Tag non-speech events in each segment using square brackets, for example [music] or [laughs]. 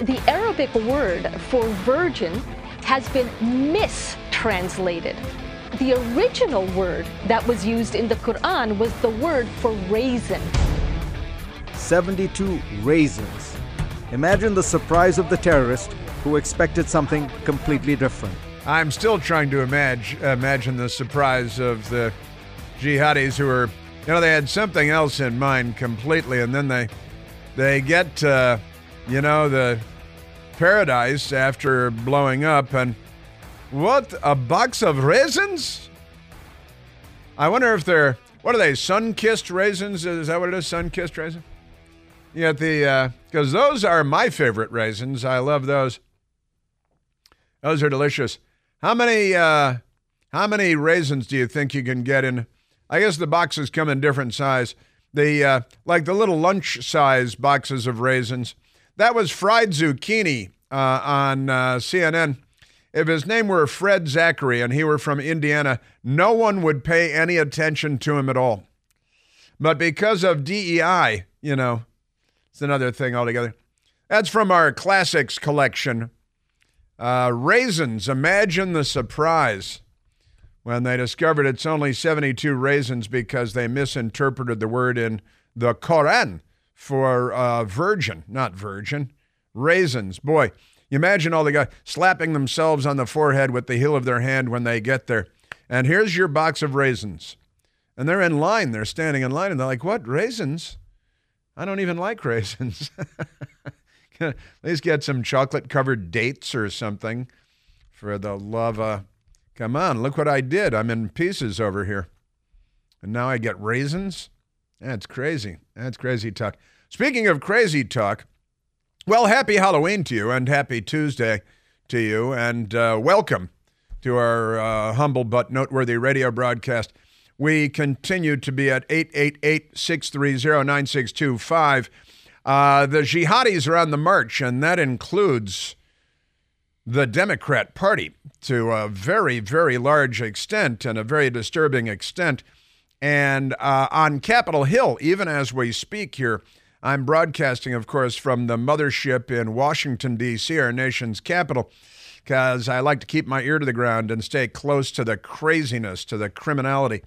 the Arabic word for virgin has been mistranslated. The original word that was used in the Quran was the word for raisin. 72 raisins. Imagine the surprise of the terrorist who expected something completely different. I'm still trying to imagine, imagine the surprise of the jihadis who were, you know, they had something else in mind completely, and then they they get, uh, you know, the paradise after blowing up, and what a box of raisins! I wonder if they're what are they? Sun-kissed raisins? Is that what it is? Sun-kissed raisins? Yeah, the because uh, those are my favorite raisins. I love those. Those are delicious. How many uh, how many raisins do you think you can get in? I guess the boxes come in different size. The uh, like the little lunch size boxes of raisins. That was fried zucchini uh, on uh, CNN. If his name were Fred Zachary and he were from Indiana, no one would pay any attention to him at all. But because of DEI, you know, it's another thing altogether. That's from our classics collection. Uh, raisins, imagine the surprise when they discovered it's only 72 raisins because they misinterpreted the word in the Quran for uh, virgin, not virgin. Raisins. Boy, you imagine all the guys slapping themselves on the forehead with the heel of their hand when they get there. And here's your box of raisins. And they're in line. They're standing in line and they're like, What? Raisins? I don't even like raisins. [laughs] At least get some chocolate covered dates or something for the love of. Come on, look what I did. I'm in pieces over here. And now I get raisins? That's crazy. That's crazy talk. Speaking of crazy talk, well, happy Halloween to you and happy Tuesday to you, and uh, welcome to our uh, humble but noteworthy radio broadcast. We continue to be at 888 630 9625. Uh, the jihadis are on the march, and that includes the Democrat Party to a very, very large extent and a very disturbing extent. And uh, on Capitol Hill, even as we speak here, I'm broadcasting, of course, from the mothership in Washington, D.C., our nation's capital, because I like to keep my ear to the ground and stay close to the craziness, to the criminality.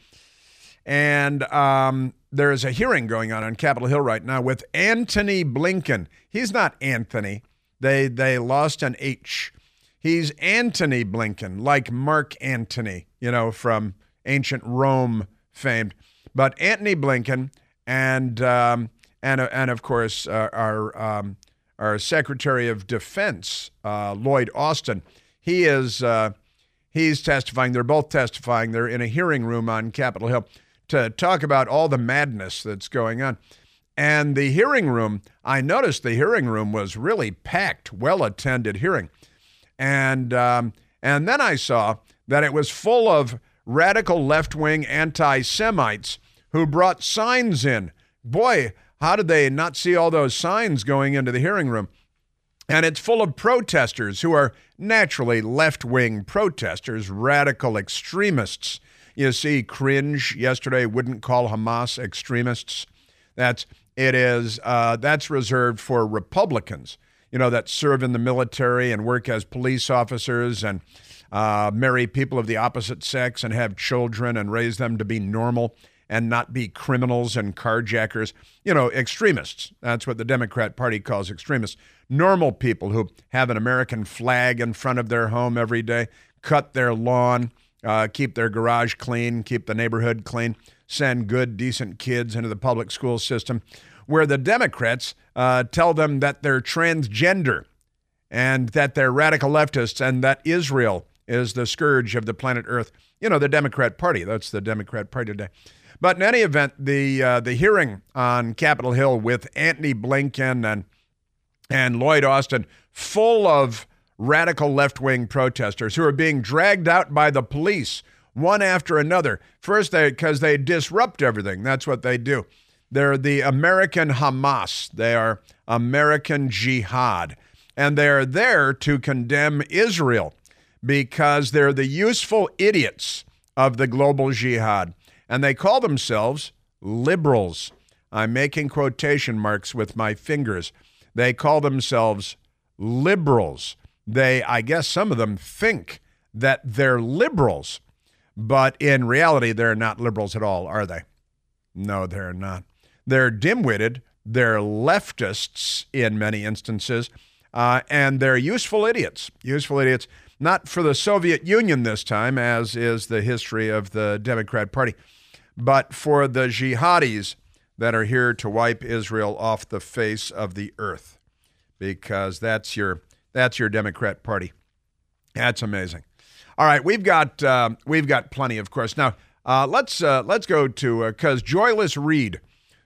And um, there is a hearing going on on Capitol Hill right now with Anthony Blinken. He's not Anthony. They they lost an H. He's Antony Blinken, like Mark Antony, you know, from ancient Rome famed. But Antony Blinken and um, and and of course uh, our um, our Secretary of Defense uh, Lloyd Austin. He is uh, he's testifying. They're both testifying. They're in a hearing room on Capitol Hill to talk about all the madness that's going on. And the hearing room, I noticed the hearing room was really packed, well attended hearing. And, um, and then I saw that it was full of radical left wing anti Semites who brought signs in. Boy, how did they not see all those signs going into the hearing room? And it's full of protesters who are naturally left wing protesters, radical extremists you see, cringe yesterday wouldn't call Hamas extremists. That's it is uh, that's reserved for Republicans. You know that serve in the military and work as police officers and uh, marry people of the opposite sex and have children and raise them to be normal and not be criminals and carjackers. You know, extremists. That's what the Democrat Party calls extremists. Normal people who have an American flag in front of their home every day, cut their lawn, uh, keep their garage clean, keep the neighborhood clean, send good, decent kids into the public school system, where the Democrats uh, tell them that they're transgender and that they're radical leftists and that Israel is the scourge of the planet Earth. You know, the Democrat Party. That's the Democrat Party today. But in any event, the uh, the hearing on Capitol Hill with Antony Blinken and and Lloyd Austin, full of radical left wing protesters who are being dragged out by the police one after another. First, they because they disrupt everything. That's what they do. They're the American Hamas. They are American jihad. And they're there to condemn Israel because they're the useful idiots of the global jihad. And they call themselves liberals. I'm making quotation marks with my fingers. They call themselves liberals. They, I guess, some of them think that they're liberals, but in reality, they're not liberals at all, are they? No, they're not. They're dim witted, they're leftists in many instances, uh, and they're useful idiots. Useful idiots, not for the Soviet Union this time, as is the history of the Democrat Party, but for the jihadis that are here to wipe Israel off the face of the earth, because that's your that's your Democrat Party. That's amazing. All right, we've got uh, we've got plenty, of course. Now uh, let's uh, let's go to because uh, Joyless Reid,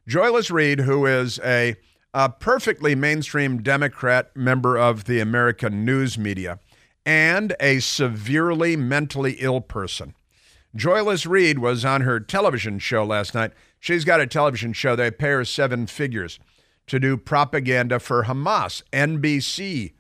Joyless Reid, who is a, a perfectly mainstream Democrat member of the American news media and a severely mentally ill person. Joyless Reid was on her television show last night. She's got a television show. They pay her seven figures to do propaganda for Hamas, NBC,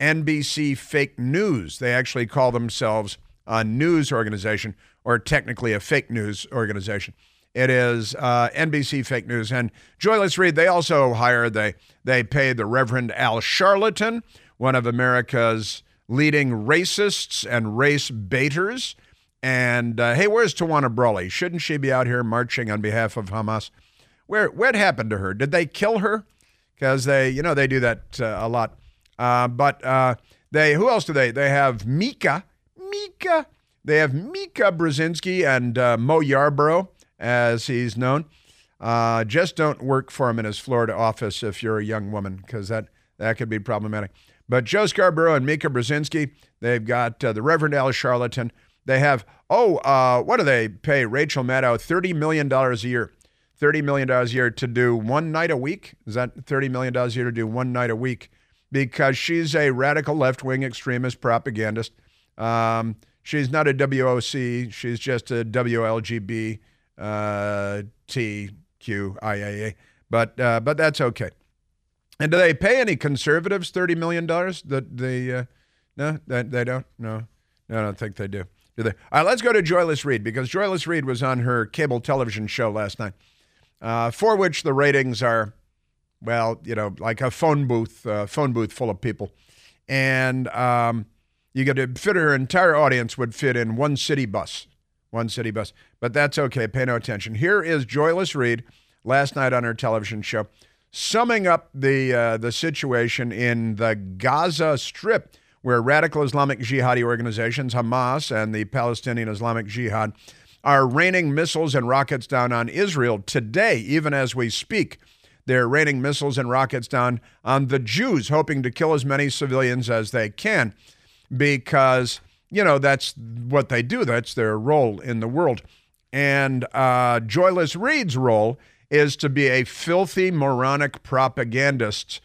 NBC fake news. They actually call themselves a news organization or technically a fake news organization. It is uh, NBC fake news. And Joyless Reid, they also hire, they, they pay the Reverend Al Sharpton, one of America's leading racists and race baiters. And uh, hey, where's Tawana Brawley? Shouldn't she be out here marching on behalf of Hamas? Where what happened to her? Did they kill her? Because they, you know, they do that uh, a lot. Uh, but uh, they, who else do they? They have Mika, Mika they have Mika Brzezinski and uh, Mo Yarborough, as he's known. Uh, just don't work for him in his Florida office if you're a young woman, because that, that could be problematic. But Joe Scarborough and Mika Brzezinski, they've got uh, the Reverend Al Sharpton. They have, oh, uh, what do they pay Rachel Maddow? $30 million a year. $30 million a year to do one night a week. Is that $30 million a year to do one night a week? Because she's a radical left wing extremist propagandist. Um, She's not a WOC. She's just a WLGB uh. But uh, but that's okay. And do they pay any conservatives thirty million dollars? That they uh, no, that they don't. No, no, I don't think they do. Do they? All right, let's go to Joyless Reid because Joyless Reid was on her cable television show last night, uh, for which the ratings are, well, you know, like a phone booth, uh, phone booth full of people, and um, you get to fit her entire audience would fit in one city bus, one city bus. But that's okay. Pay no attention. Here is Joyless Reid last night on her television show, summing up the uh, the situation in the Gaza Strip, where radical Islamic jihadi organizations Hamas and the Palestinian Islamic Jihad are raining missiles and rockets down on Israel today, even as we speak. They're raining missiles and rockets down on the Jews, hoping to kill as many civilians as they can because, you know, that's what they do. That's their role in the world. And uh, Joyless Reid's role is to be a filthy, moronic propagandist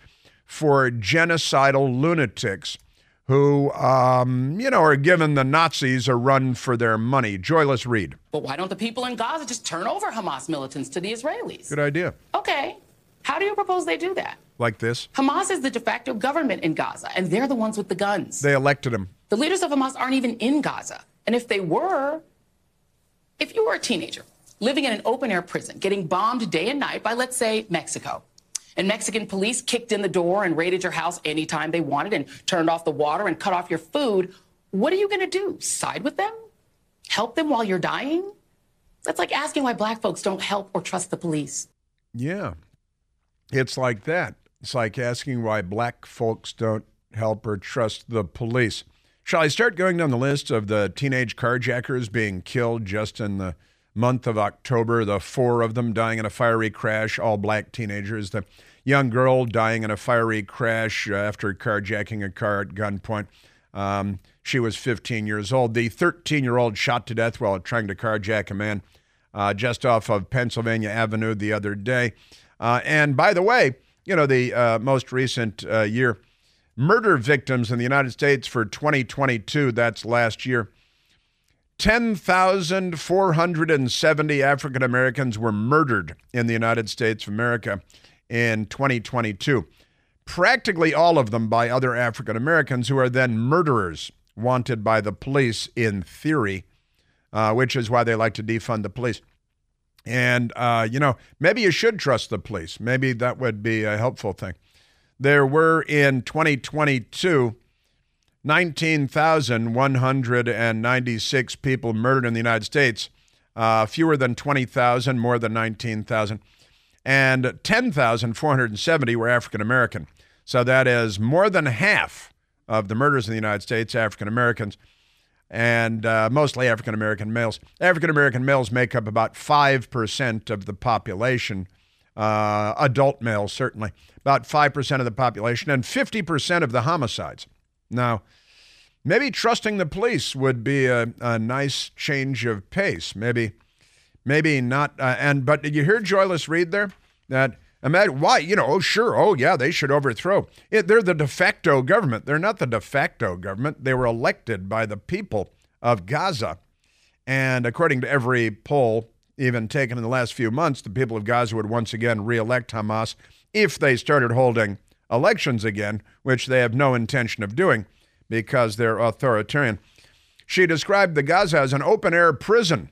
for genocidal lunatics who, um, you know, are giving the Nazis a run for their money. Joyless Reid. But why don't the people in Gaza just turn over Hamas militants to the Israelis? Good idea. Okay. How do you propose they do that? like this? Hamas is the de facto government in Gaza, and they're the ones with the guns. They elected them. The leaders of Hamas aren't even in Gaza. And if they were, if you were a teenager living in an open air prison, getting bombed day and night by, let's say, Mexico, and Mexican police kicked in the door and raided your house anytime they wanted and turned off the water and cut off your food, what are you going to do? Side with them? Help them while you're dying? That's like asking why black folks don't help or trust the police. Yeah. It's like that. It's like asking why black folks don't help or trust the police. Shall I start going down the list of the teenage carjackers being killed just in the month of October? The four of them dying in a fiery crash, all black teenagers. The young girl dying in a fiery crash after carjacking a car at gunpoint. Um, she was 15 years old. The 13 year old shot to death while trying to carjack a man uh, just off of Pennsylvania Avenue the other day. Uh, and by the way, you know, the uh, most recent uh, year. Murder victims in the United States for 2022, that's last year. 10,470 African Americans were murdered in the United States of America in 2022. Practically all of them by other African Americans who are then murderers wanted by the police in theory, uh, which is why they like to defund the police. And, uh, you know, maybe you should trust the police. Maybe that would be a helpful thing. there were in 2022 19,196 people murdered in the United States, uh, fewer than 20,000, more than 19,000, and 10,470 were African American. So that is more than half of the murders in the United States, African Americans, and uh, mostly African American males. African American males make up about 5% of the population, uh, adult males certainly, about 5% of the population, and 50% of the homicides. Now, maybe trusting the police would be a, a nice change of pace. Maybe, maybe not. Uh, and but did you hear Joyless Reid there? That imagine why you know? Oh sure. Oh yeah, they should overthrow. It, they're the de facto government. They're not the de facto government. They were elected by the people of Gaza, and according to every poll, even taken in the last few months, the people of Gaza would once again re-elect Hamas if they started holding elections again, which they have no intention of doing because they're authoritarian. She described the Gaza as an open air prison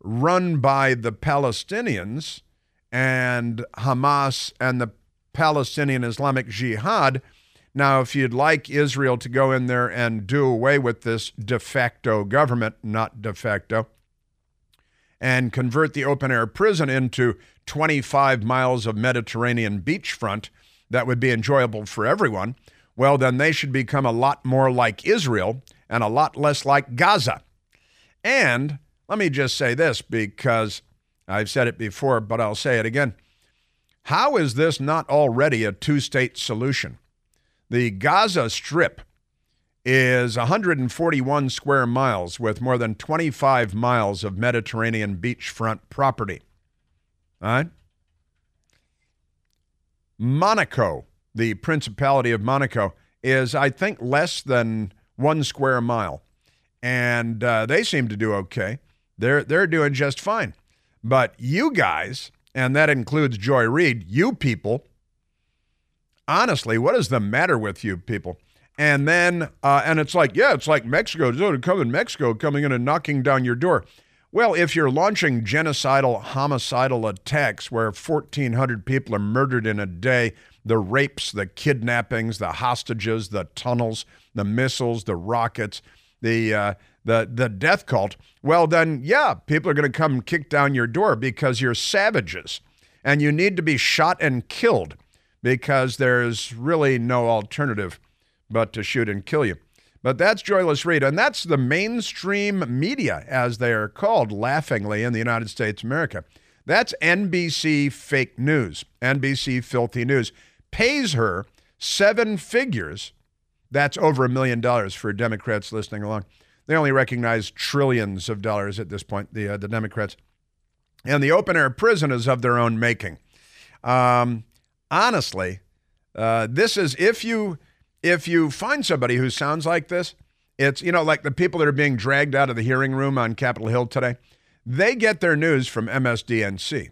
run by the Palestinians and Hamas and the Palestinian Islamic Jihad. Now, if you'd like Israel to go in there and do away with this de facto government, not de facto, and convert the open air prison into 25 miles of Mediterranean beachfront that would be enjoyable for everyone, well, then they should become a lot more like Israel and a lot less like Gaza. And let me just say this because I've said it before, but I'll say it again. How is this not already a two state solution? The Gaza Strip is 141 square miles with more than 25 miles of Mediterranean beachfront property. All right? Monaco, the Principality of Monaco, is, I think, less than one square mile. And uh, they seem to do okay. They're, they're doing just fine. But you guys, and that includes Joy Reid, you people, honestly, what is the matter with you people? And then, uh, and it's like, yeah, it's like Mexico. Come in Mexico coming in and knocking down your door. Well, if you're launching genocidal, homicidal attacks where 1,400 people are murdered in a day, the rapes, the kidnappings, the hostages, the tunnels, the missiles, the rockets, the uh, the the death cult. Well, then, yeah, people are going to come kick down your door because you're savages, and you need to be shot and killed because there's really no alternative but to shoot and kill you. But that's Joyless Reid, and that's the mainstream media, as they are called laughingly in the United States of America. That's NBC fake news, NBC filthy news. Pays her seven figures. That's over a million dollars for Democrats listening along. They only recognize trillions of dollars at this point, the, uh, the Democrats. And the open air prison is of their own making. Um, honestly, uh, this is if you if you find somebody who sounds like this, it's, you know, like the people that are being dragged out of the hearing room on Capitol Hill today, they get their news from MSDNC.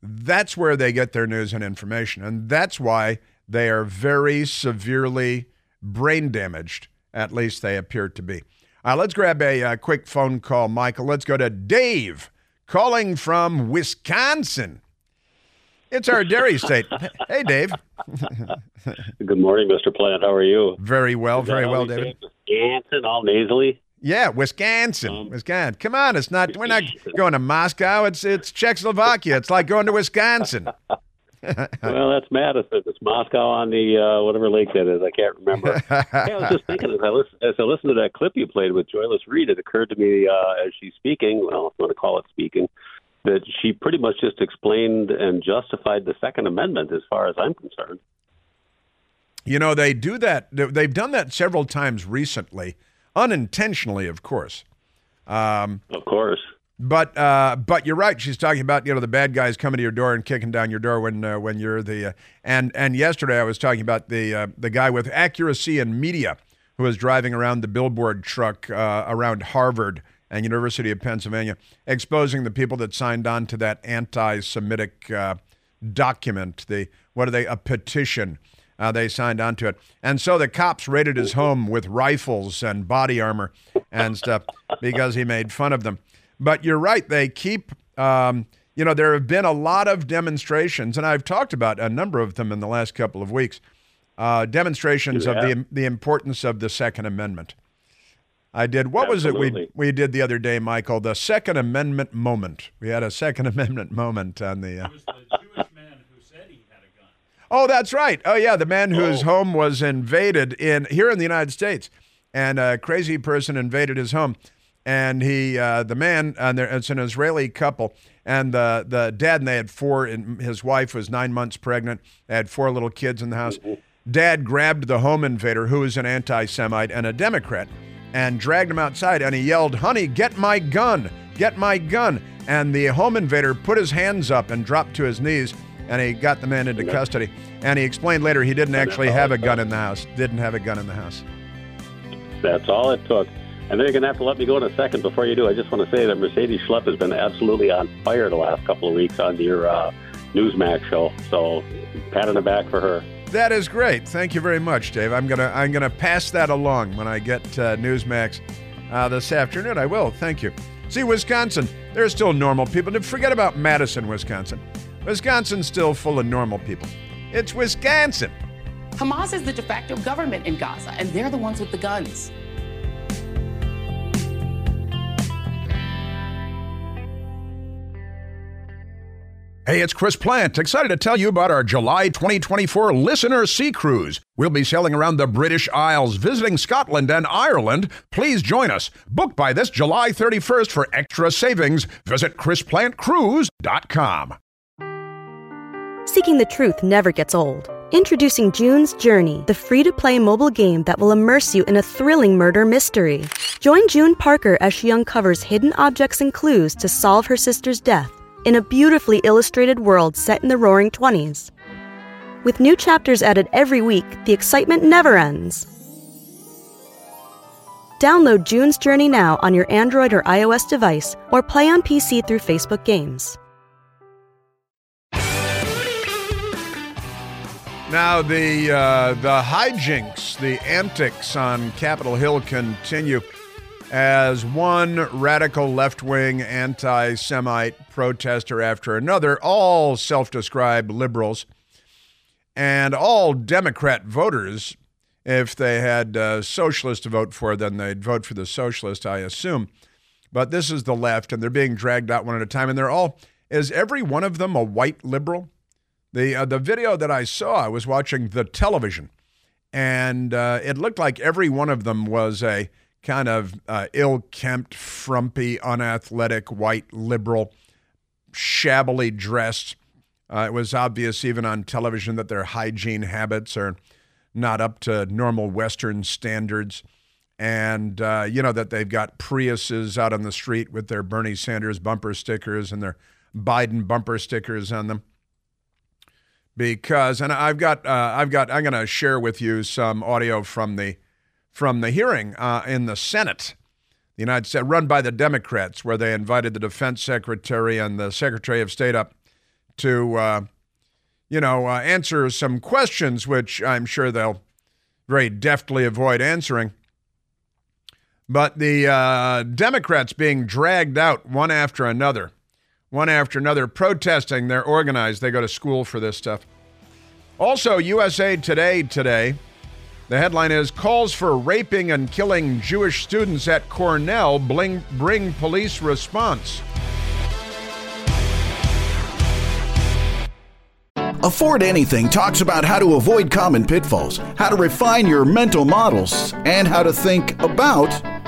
That's where they get their news and information. And that's why they are very severely brain damaged, at least they appear to be. Uh, let's grab a, a uh, quick phone call, Michael. Let's go to Dave calling from Wisconsin. It's our dairy state. hey, Dave. Good morning, Mr. Plante. How are you? Very well, very well, David. Wisconsin, all nasally. Yeah, Wisconsin. Um, Wisconsin. Come on, it's not. We're not going to Moscow. It's it's Czechoslovakia. It's like going to Wisconsin. [laughs] [laughs] well, that's Madison. It's Moscow on the uh, whatever lake that is. I can't remember. hey, I was just thinking as I listen, as I listened to that clip you played with Joyless Reid, it occurred to me uh, as she's speaking. Well, if you want to call it speaking, that she pretty much just explained and justified the Second Amendment, as far as I'm concerned. You know, they do that. They've done that several times recently, unintentionally, of course. Um, of course. But uh, but you're right. She's talking about you know the bad guys coming to your door and kicking down your door when uh, when you're the uh, and and yesterday I was talking about the uh, the guy with Accuracy in Media who was driving around the billboard truck uh, around Harvard and University of Pennsylvania, exposing the people that signed on to that anti-Semitic uh, document. The what are they? A petition. Uh, they signed on to it, and so the cops raided his home with rifles and body armor and stuff because he made fun of them. But you're right; they keep. Um, you know, there have been a lot of demonstrations, and I've talked about a number of them in the last couple of weeks. Uh, demonstrations Yeah. of the the importance of the Second Amendment. I did. What was it we we did the other day, Michael? The Second Amendment moment. We had a Second [laughs] Amendment moment on the. Uh, was the Jewish man who said he had a gun. Oh, that's right. Oh, yeah, the man whose Oh. home was invaded in here in the United States, and a crazy person invaded his home, and he, uh, the man, and there, it's an Israeli couple, and the the dad and they had four, and his wife was nine months pregnant. They had four little kids in the house. Dad grabbed the home invader, who was an anti-Semite and a Democrat, and dragged him outside, and he yelled, "Honey, get my gun! Get my gun!" And the home invader put his hands up and dropped to his knees and he got the man into custody. And he explained later he didn't actually have a gun in the house. Didn't have a gun in the house. That's all it took. And then you're going to have to let me go in a second. Before you do, I just want to say that Mercedes Schlapp has been absolutely on fire the last couple of weeks on your uh, Newsmax show. So pat on the back for her. That is great. Thank you very much, Dave. I'm gonna I'm gonna pass that along when I get uh, Newsmax uh, this afternoon. I will. Thank you. See, Wisconsin, they're still normal people. Forget about Madison, Wisconsin. Wisconsin's still full of normal people. It's Wisconsin. Hamas is the de facto government in Gaza, and they're the ones with the guns. Hey, it's Chris Plante. Excited to tell you about our July 2024 Listener Sea Cruise. We'll be sailing around the British Isles, visiting Scotland and Ireland. Please join us. Book by this July 31st for extra savings. Visit ChrisPlanteCruise.com. Seeking the truth never gets old. Introducing June's Journey, the free to play mobile game that will immerse you in a thrilling murder mystery. Join June Parker as she uncovers hidden objects and clues to solve her sister's death in a beautifully illustrated world set in the roaring 20s. With new chapters added every week, the excitement never ends. Download June's Journey now on your Android or iOS device or play on PC through Facebook Games. Now the uh, the hijinks, the antics on Capitol Hill continue as one radical left-wing anti-Semite protester after another, all self-described liberals, and all Democrat voters. If they had uh, socialists to vote for, then they'd vote for the socialist, I assume. But this is the left, and they're being dragged out one at a time, and they're all. Is every one of them a white liberal? The uh, the video that I saw, I was watching the television, and uh, it looked like every one of them was a kind of uh, ill-kempt, frumpy, unathletic white liberal, shabbily dressed. Uh, it was obvious even on television that their hygiene habits are not up to normal Western standards, and uh, you know that they've got Priuses out on the street with their Bernie Sanders bumper stickers and their Biden bumper stickers on them because and I've got uh, I've got I'm going to share with you some audio from the from the hearing uh, in the Senate, the United States, run by the Democrats, where they invited the Defense Secretary and the Secretary of State up to uh, you know uh, answer some questions, which I'm sure they'll very deftly avoid answering. But the uh, Democrats being dragged out one after another one after another, protesting. They're organized. They go to school for this stuff. Also, USA Today today, the headline is Calls for raping and killing Jewish students at Cornell bring, bring police response. Afford Anything talks about how to avoid common pitfalls, how to refine your mental models, and how to think about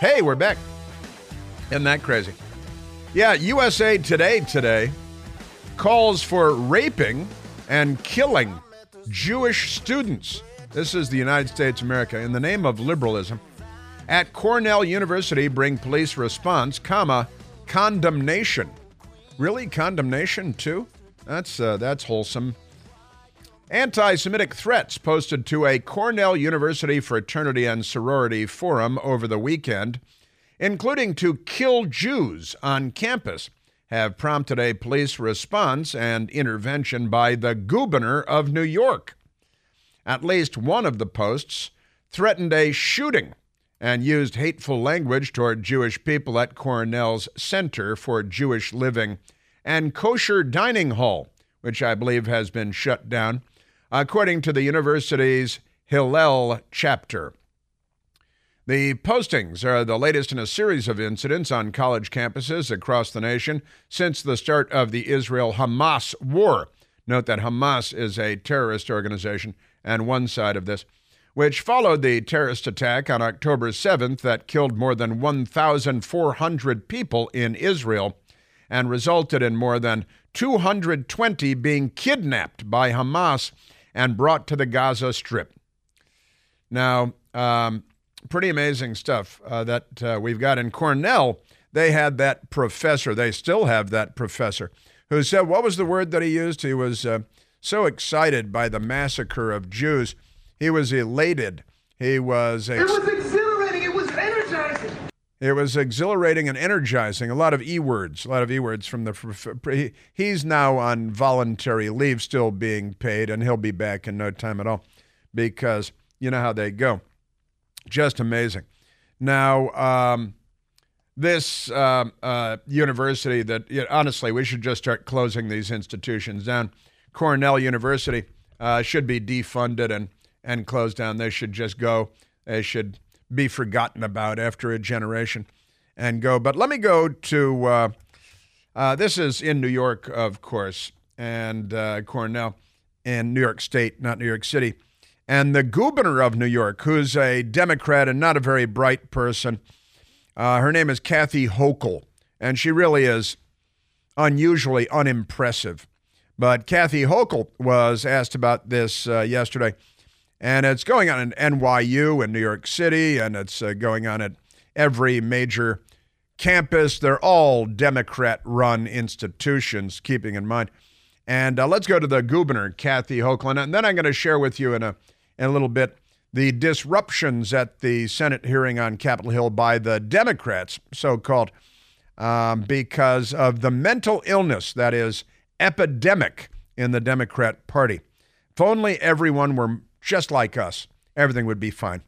Hey, we're back. Isn't that crazy? Yeah, USA Today today calls for raping and killing Jewish students. This is the United States of America in the name of liberalism. At Cornell University, bring police response, comma, condemnation. Really, condemnation too? That's uh, that's wholesome. Anti-Semitic threats posted to a Cornell University fraternity and sorority forum over the weekend, including to kill Jews on campus, have prompted a police response and intervention by the governor of New York. At least one of the posts threatened a shooting and used hateful language toward Jewish people at Cornell's Center for Jewish Living and Kosher Dining Hall, which I believe has been shut down according to the university's Hillel chapter. The postings are the latest in a series of incidents on college campuses across the nation since the start of the Israel Hamas war. Note that Hamas is a terrorist organization, and one side of this, which followed the terrorist attack on October 7th that killed more than 1,400 people in Israel and resulted in more than 220 being kidnapped by Hamas and brought to the Gaza Strip. Now, um, pretty amazing stuff uh, that uh, we've got in Cornell. They had that professor, they still have that professor, who said, what was the word that he used? He was uh, so excited by the massacre of Jews. He was elated. He was. Ex- it was exhilarating. It was energizing. It was exhilarating and energizing. A lot of e words, a lot of e words from the. He's now on voluntary leave, still being paid, and he'll be back in no time at all, because you know how they go. Just amazing. Now, um, this uh, uh, university that you know, honestly we should just start closing these institutions down. Cornell University uh, should be defunded and and closed down. They should just go. They should be forgotten about after a generation and go. But let me go to uh, uh, this is in New York, of course, and uh, Cornell in New York State, not New York City. And the governor of New York, who's a Democrat and not a very bright person, uh, her name is Kathy Hochul, and she really is unusually unimpressive. But Kathy Hochul was asked about this uh, yesterday and it's going on at NYU in New York City, and it's uh, going on at every major campus. They're all Democrat run institutions, keeping in mind. And uh, let's go to the governor, Kathy Hochul, and then I'm going to share with you in a, in a little bit the disruptions at the Senate hearing on Capitol Hill by the Democrats, so called, um, because of the mental illness that is epidemic in the Democrat Party. If only everyone were just like us, everything would be fine.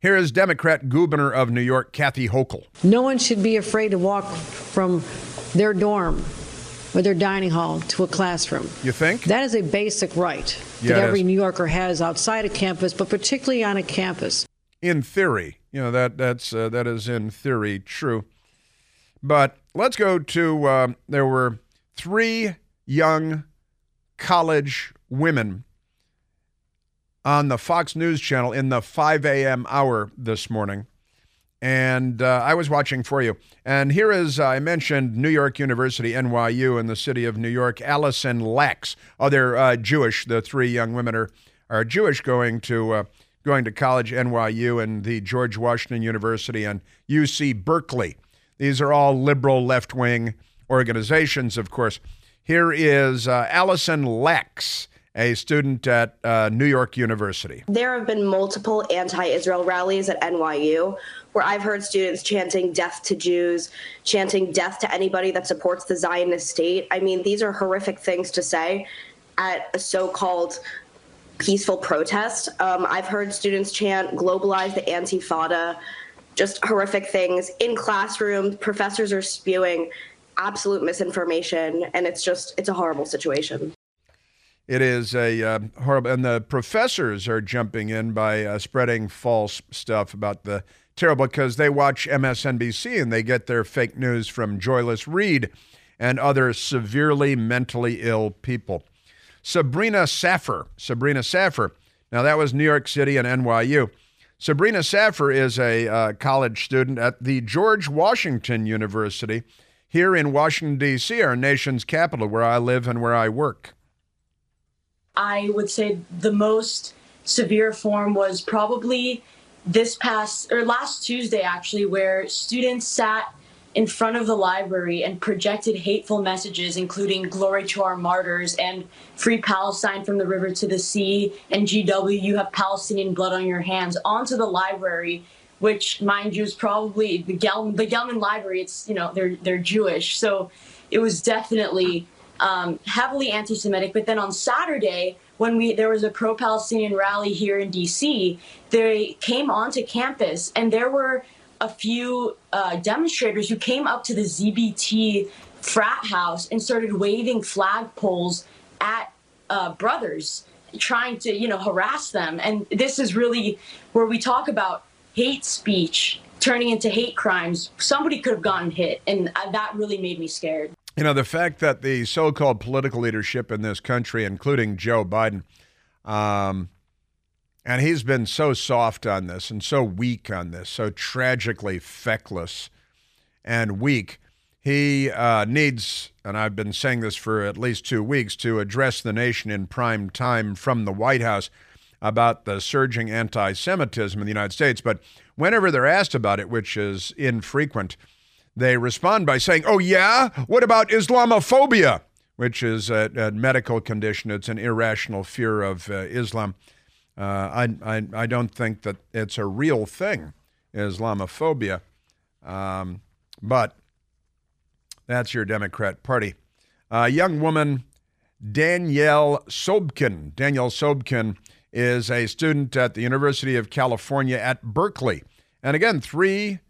Here is Democrat governor of New York, Kathy Hochul. No one should be afraid to walk from their dorm or their dining hall to a classroom. You think? That is a basic right yeah, that every New Yorker has outside a campus, but particularly on a campus. In theory, you know that that's uh, that is in theory true. But let's go to uh, there were three young college women on the Fox News channel in the 5 a.m. hour this morning. And uh, I was watching for you. And here is, uh, I mentioned New York University, NYU, in the city of New York, Allison Lacks. Oh, they're uh, Jewish. The three young women are, are Jewish going to, uh, going to college, NYU, and the George Washington University, and UC Berkeley. These are all liberal left wing organizations, of course. Here is uh, Allison Lacks a student at uh, New York University. There have been multiple anti Israel rallies at NYU where I've heard students chanting death to Jews, chanting death to anybody that supports the Zionist state. I mean, these are horrific things to say at a so called peaceful protest. Um, I've heard students chant globalize the Intifada, just horrific things in classrooms. Professors are spewing absolute misinformation, and it's just, it's a horrible situation. It is a uh, horrible, and the professors are jumping in by uh, spreading false stuff about the terrible because they watch MSNBC and they get their fake news from Joyless Reid and other severely mentally ill people. Sabrina Saffer, Sabrina Saffer. Now that was New York City and NYU. Sabrina Saffer is a uh, college student at the George Washington University here in Washington, D.C., our nation's capital, where I live and where I work. I would say the most severe form was probably this past or last Tuesday, actually, where students sat in front of the library and projected hateful messages, including glory to our martyrs and free Palestine from the river to the sea and GW, you have Palestinian blood on your hands, onto the library. Which, mind you, is probably the Gell- the Gelman Library. It's you know they're they're Jewish, so it was definitely um, heavily anti-Semitic. But then on Saturday, when we there was a pro-Palestinian rally here in D.C., they came onto campus, and there were a few uh, demonstrators who came up to the ZBT frat house and started waving flagpoles at uh, brothers, trying to you know harass them. And this is really where we talk about hate speech turning into hate crimes. Somebody could have gotten hit, and uh, that really made me scared. You know, the fact that the so called political leadership in this country, including Joe Biden, um, and he's been so soft on this and so weak on this, so tragically feckless and weak. He uh, needs, and I've been saying this for at least two weeks, to address the nation in prime time from the White House about the surging anti Semitism in the United States. But whenever they're asked about it, which is infrequent, they respond by saying, Oh, yeah? What about Islamophobia? Which is a, a medical condition. It's an irrational fear of uh, Islam. Uh, I, I, I, don't think that it's a real thing, Islamophobia. Um, but that's your Democrat Party. A uh, young woman, Danielle Sobkin. Danielle Sobkin is a student at the University of California at Berkeley. And again, three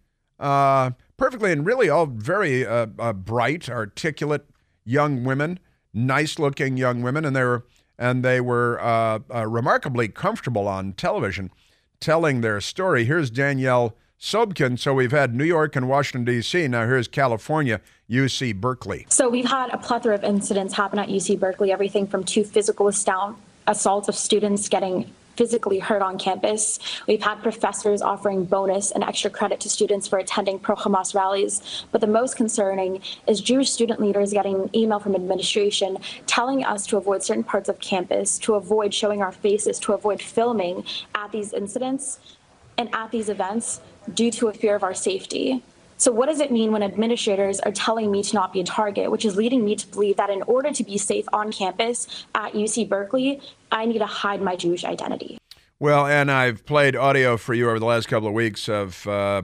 uh, perfectly and really all very uh, uh, bright, articulate young women, nice looking young women, and they were and they were uh, uh, remarkably comfortable on television, telling their story. Here's Danielle Sobkin. So we've had New York and Washington D.C. Now here's California, UC Berkeley. So we've had a plethora of incidents happen at UC Berkeley. Everything from two physical assaults of students getting physically hurt on campus. We've had professors offering bonus and extra credit to students for attending pro Hamas rallies. But the most concerning is Jewish student leaders getting an email from administration telling us to avoid certain parts of campus, to avoid showing our faces, to avoid filming at these incidents and at these events due to a fear of our safety. So, what does it mean when administrators are telling me to not be a target, which is leading me to believe that in order to be safe on campus at UC Berkeley, I need to hide my Jewish identity? Well, and I've played audio for you over the last couple of weeks of uh,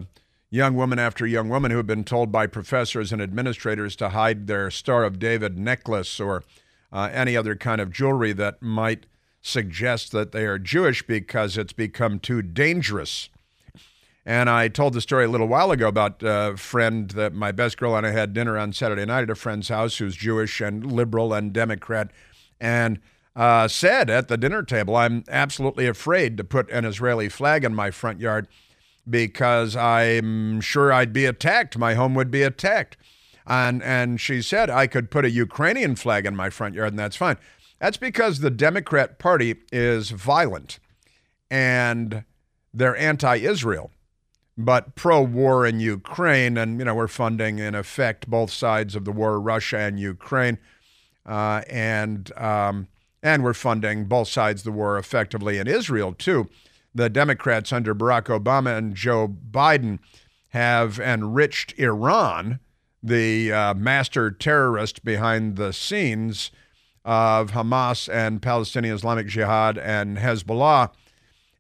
young woman after young woman who have been told by professors and administrators to hide their Star of David necklace or uh, any other kind of jewelry that might suggest that they are Jewish because it's become too dangerous and I told the story a little while ago about a friend that my best girl and I had dinner on Saturday night at a friend's house who's Jewish and liberal and Democrat, and uh, said at the dinner table, I'm absolutely afraid to put an Israeli flag in my front yard because I'm sure I'd be attacked. My home would be attacked. And, and she said I could put a Ukrainian flag in my front yard and that's fine. That's because the Democrat Party is violent and they're anti Israel but pro war in Ukraine. And, you know, we're funding, in effect, both sides of the war, Russia and Ukraine. Uh, and, um, and we're funding both sides of the war effectively in Israel, too. The Democrats under Barack Obama and Joe Biden have enriched Iran, the uh, master terrorist behind the scenes of Hamas and Palestinian Islamic Jihad and Hezbollah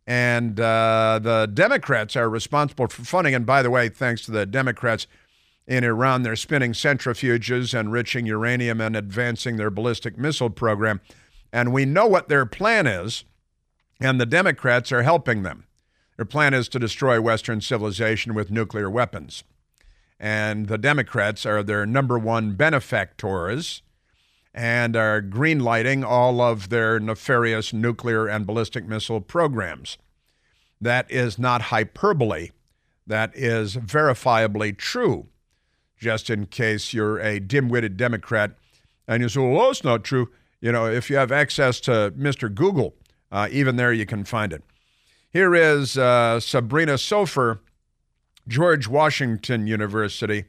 and uh, the Democrats are responsible for funding. And by the way, thanks to the Democrats in Iran, they're spinning centrifuges, enriching uranium, and advancing their ballistic missile program. And we know what their plan is, and the Democrats are helping them. Their plan is to destroy Western civilization with nuclear weapons. And the Democrats are their number one benefactors and are greenlighting all of their nefarious nuclear and ballistic missile programs. That is not hyperbole. That is verifiably true. Just in case you're a dim witted Democrat and you say, well, that's not true. You know, if you have access to Mr. Google, uh, even there you can find it. Here is uh, Sabrina Soffer, George Washington University.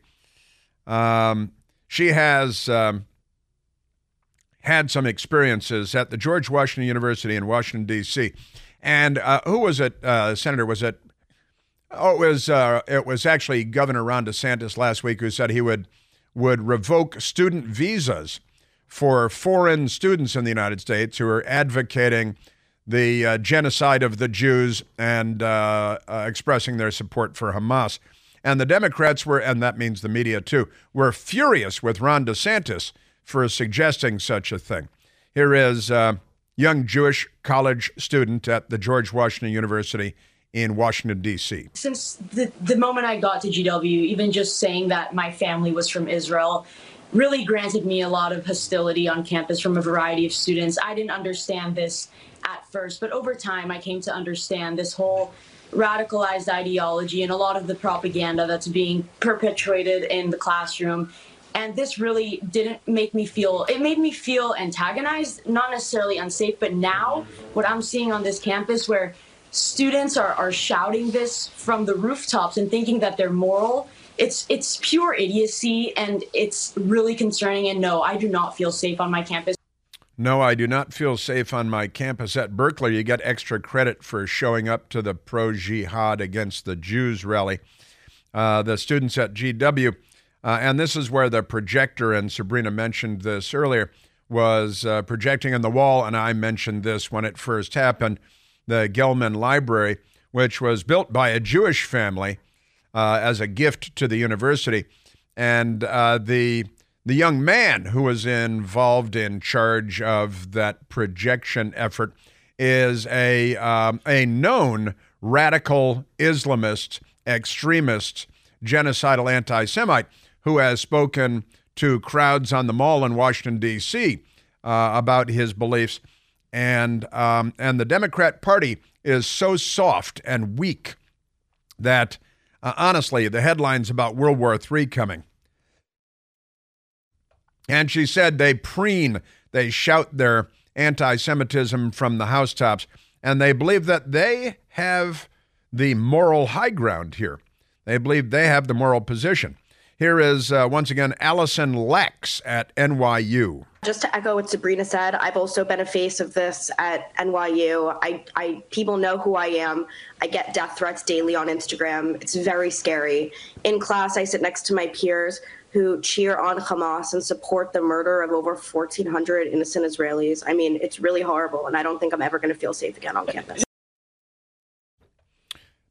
Um, she has um, had some experiences at the George Washington University in Washington, D.C. And uh, who was it, uh, Senator? Was it Oh, it was uh, it was actually Governor Ron DeSantis last week who said he would would revoke student visas for foreign students in the United States who are advocating the uh, genocide of the Jews and uh, uh, expressing their support for Hamas. And the Democrats were, and that means the media too, were furious with Ron DeSantis for suggesting such a thing. Here is a young Jewish college student at the George Washington University in Washington, D.C. Since the, the moment I got to GW, even just saying that my family was from Israel really granted me a lot of hostility on campus from a variety of students. I didn't understand this at first, but over time I came to understand this whole radicalized ideology and a lot of the propaganda that's being perpetuated in the classroom. And this really didn't make me feel, it made me feel antagonized, not necessarily unsafe, but now what I'm seeing on this campus where students are, are shouting this from the rooftops and thinking that they're moral. It's it's pure idiocy and it's really concerning. And no, I do not feel safe on my campus. No, I do not feel safe on my campus at Berkeley. You get extra credit for showing up to the pro jihad against the Jews rally. Uh, the students at GW, uh, and this is where the projector, and Sabrina mentioned this earlier, was uh, projecting on the wall, and I mentioned this when it first happened the Gelman Library, which was built by a Jewish family uh, as a gift to the university. And uh, the the young man who was involved in charge of that projection effort is a um, a known radical Islamist, extremist, genocidal anti-Semite who has spoken to crowds on the mall in Washington D.C. Uh, about his beliefs and um, and the Democrat Party is so soft and weak that uh, honestly, the headlines about World War III coming. And she said they preen, they shout their anti Semitism from the housetops, and they believe that they have the moral high ground here. They believe they have the moral position. Here is uh, once again Allison Lex at NYU. Just to echo what Sabrina said, I've also been a face of this at NYU. I, I people know who I am. I get death threats daily on Instagram. It's very scary. In class, I sit next to my peers who cheer on Hamas and support the murder of over 1,400 innocent Israelis. I mean, it's really horrible, and I don't think I'm ever going to feel safe again on campus.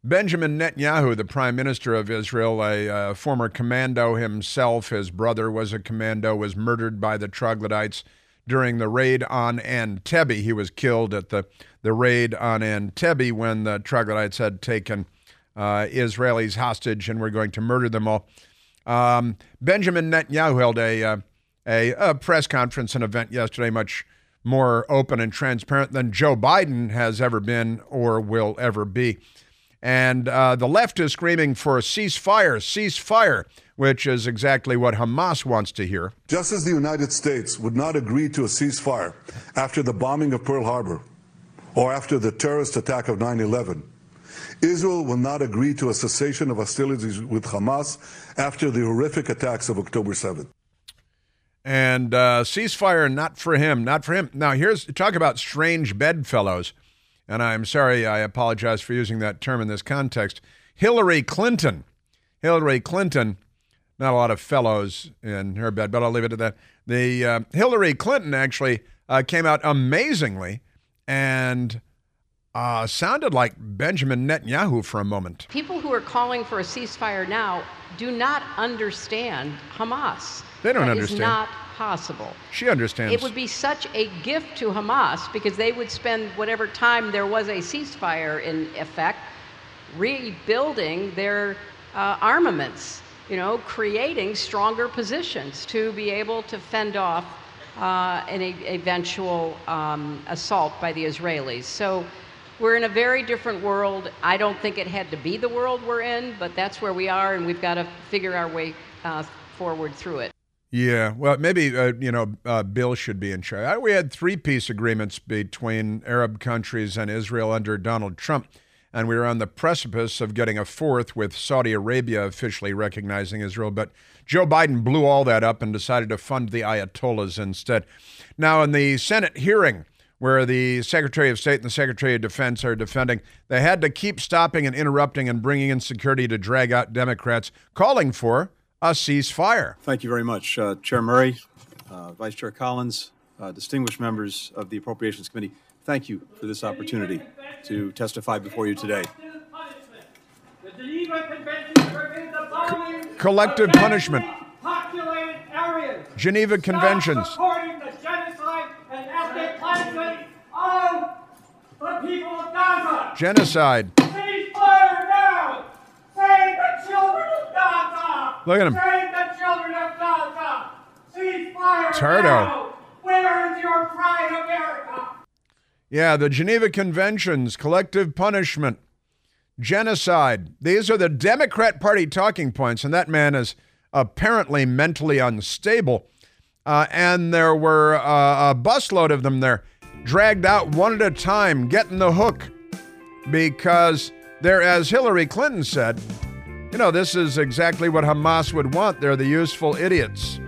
Benjamin Netanyahu, the prime minister of Israel, a uh, former commando himself, his brother was a commando, was murdered by the troglodytes during the raid on Entebbe. He was killed at the, the raid on Entebbe when the troglodytes had taken uh, Israelis hostage and were going to murder them all. Um, Benjamin Netanyahu held a, uh, a, a press conference, an event yesterday, much more open and transparent than Joe Biden has ever been or will ever be. And uh, the left is screaming for a ceasefire, ceasefire, which is exactly what Hamas wants to hear. Just as the United States would not agree to a ceasefire after the bombing of Pearl Harbor or after the terrorist attack of 9 11, Israel will not agree to a cessation of hostilities with Hamas after the horrific attacks of October 7th. And uh, ceasefire, not for him, not for him. Now, here's talk about strange bedfellows and I'm sorry, I apologize for using that term in this context. Hillary Clinton. Hillary Clinton, not a lot of fellows in her bed, but I'll leave it at that. The uh, Hillary Clinton actually uh, came out amazingly and uh, sounded like Benjamin Netanyahu for a moment. People who are calling for a ceasefire now do not understand Hamas. They don't that understand. Is not possible. She understands. It would be such a gift to Hamas because they would spend whatever time there was a ceasefire in effect rebuilding their uh, armaments, you know, creating stronger positions to be able to fend off uh, an e- eventual um, assault by the Israelis. So we're in a very different world. I don't think it had to be the world we're in, but that's where we are, and we've got to figure our way uh, forward through it. Yeah, well, maybe uh, you know uh, Bill should be in charge. We had three peace agreements between Arab countries and Israel under Donald Trump, and we were on the precipice of getting a fourth with Saudi Arabia officially recognizing Israel. But Joe Biden blew all that up and decided to fund the Ayatollahs instead. Now, in the Senate hearing where the Secretary of State and the Secretary of Defense are defending. They had to keep stopping and interrupting and bringing in security to drag out Democrats, calling for a ceasefire. Thank you very much, uh, Chair Murray, uh, Vice Chair Collins, uh, distinguished members of the Appropriations Committee. Thank you for this opportunity to testify before you today. Collective punishment. Populated areas. Geneva Conventions. genocide and ethnic cleansing of the people of Gaza. Genocide. Ceasefire now. Save the children of Gaza. Look at him. Save the children of Gaza. Ceasefire Turdo. now. Where is your pride, America? Yeah, the Geneva Conventions, collective punishment, genocide. These are the Democrat Party talking points, and that man is apparently mentally unstable. Uh, and there were uh, a busload of them there, dragged out one at a time, getting the hook, because they're, as Hillary Clinton said, you know, this is exactly what Hamas would want. They're the useful idiots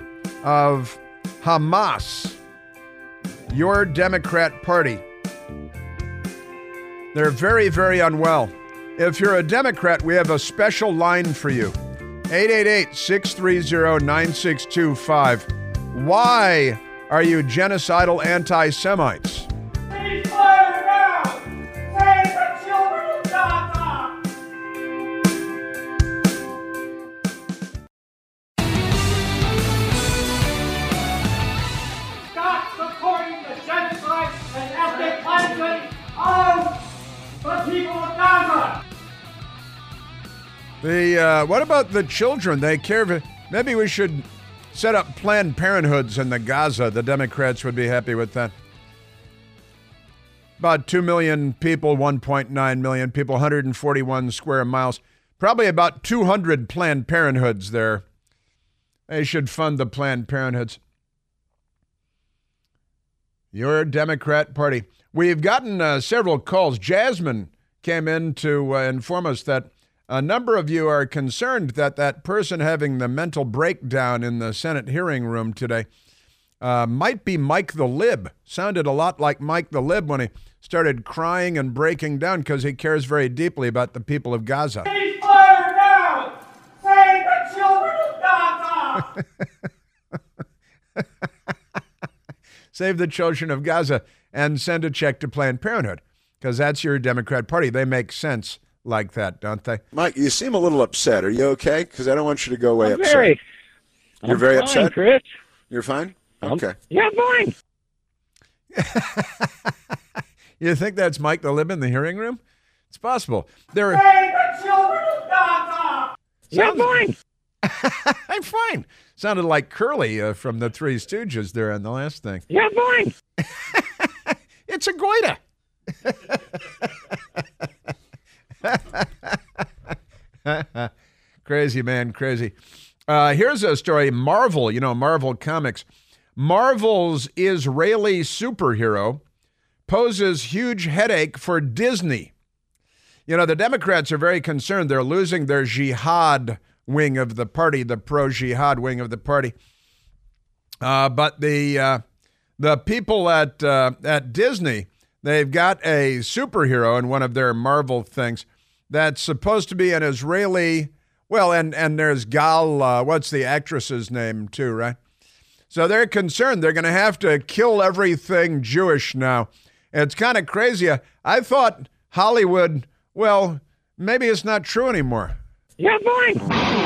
of Hamas, your Democrat Party. They're very, very unwell. If you're a Democrat, we have a special line for you 888 630 9625. Why are you genocidal anti Semites? The uh, what about the children? They care. For, maybe we should set up Planned Parenthoods in the Gaza. The Democrats would be happy with that. About two million people, 1.9 million people, 141 square miles. Probably about 200 Planned Parenthoods there. They should fund the Planned Parenthoods. Your Democrat Party. We've gotten uh, several calls. Jasmine came in to uh, inform us that a number of you are concerned that that person having the mental breakdown in the Senate hearing room today uh, might be Mike the Lib. Sounded a lot like Mike the Lib when he started crying and breaking down because he cares very deeply about the people of Gaza. Now. Save the children of Gaza. [laughs] Save the children of Gaza and send a check to Planned Parenthood because that's your Democrat Party. They make sense like that, don't they? Mike, you seem a little upset. Are you okay? Because I don't want you to go away I'm upset. very. You're I'm very fine, upset, Chris. You're fine. I'm- Okay. Yeah, fine. [laughs] You think that's Mike the Lib in the hearing room? It's possible. There Save are. the children of Gaza. Yeah, fine. [laughs] I'm fine. Sounded like Curly uh, from the Three Stooges there on the last thing. Yeah, fine. [laughs] It's a goiter. [laughs] crazy, man, crazy. Uh, here's a story Marvel, you know, Marvel Comics. Marvel's Israeli superhero poses huge headache for Disney. You know, the Democrats are very concerned. They're losing their jihad wing of the party, the pro jihad wing of the party. Uh, but the uh, the people at uh, at Disney, they've got a superhero in one of their Marvel things that's supposed to be an Israeli. Well, and and there's Gal. Uh, what's the actress's name too, right? So they're concerned they're going to have to kill everything Jewish now. It's kind of crazy. I thought Hollywood. Well, maybe it's not true anymore. Yeah, fine.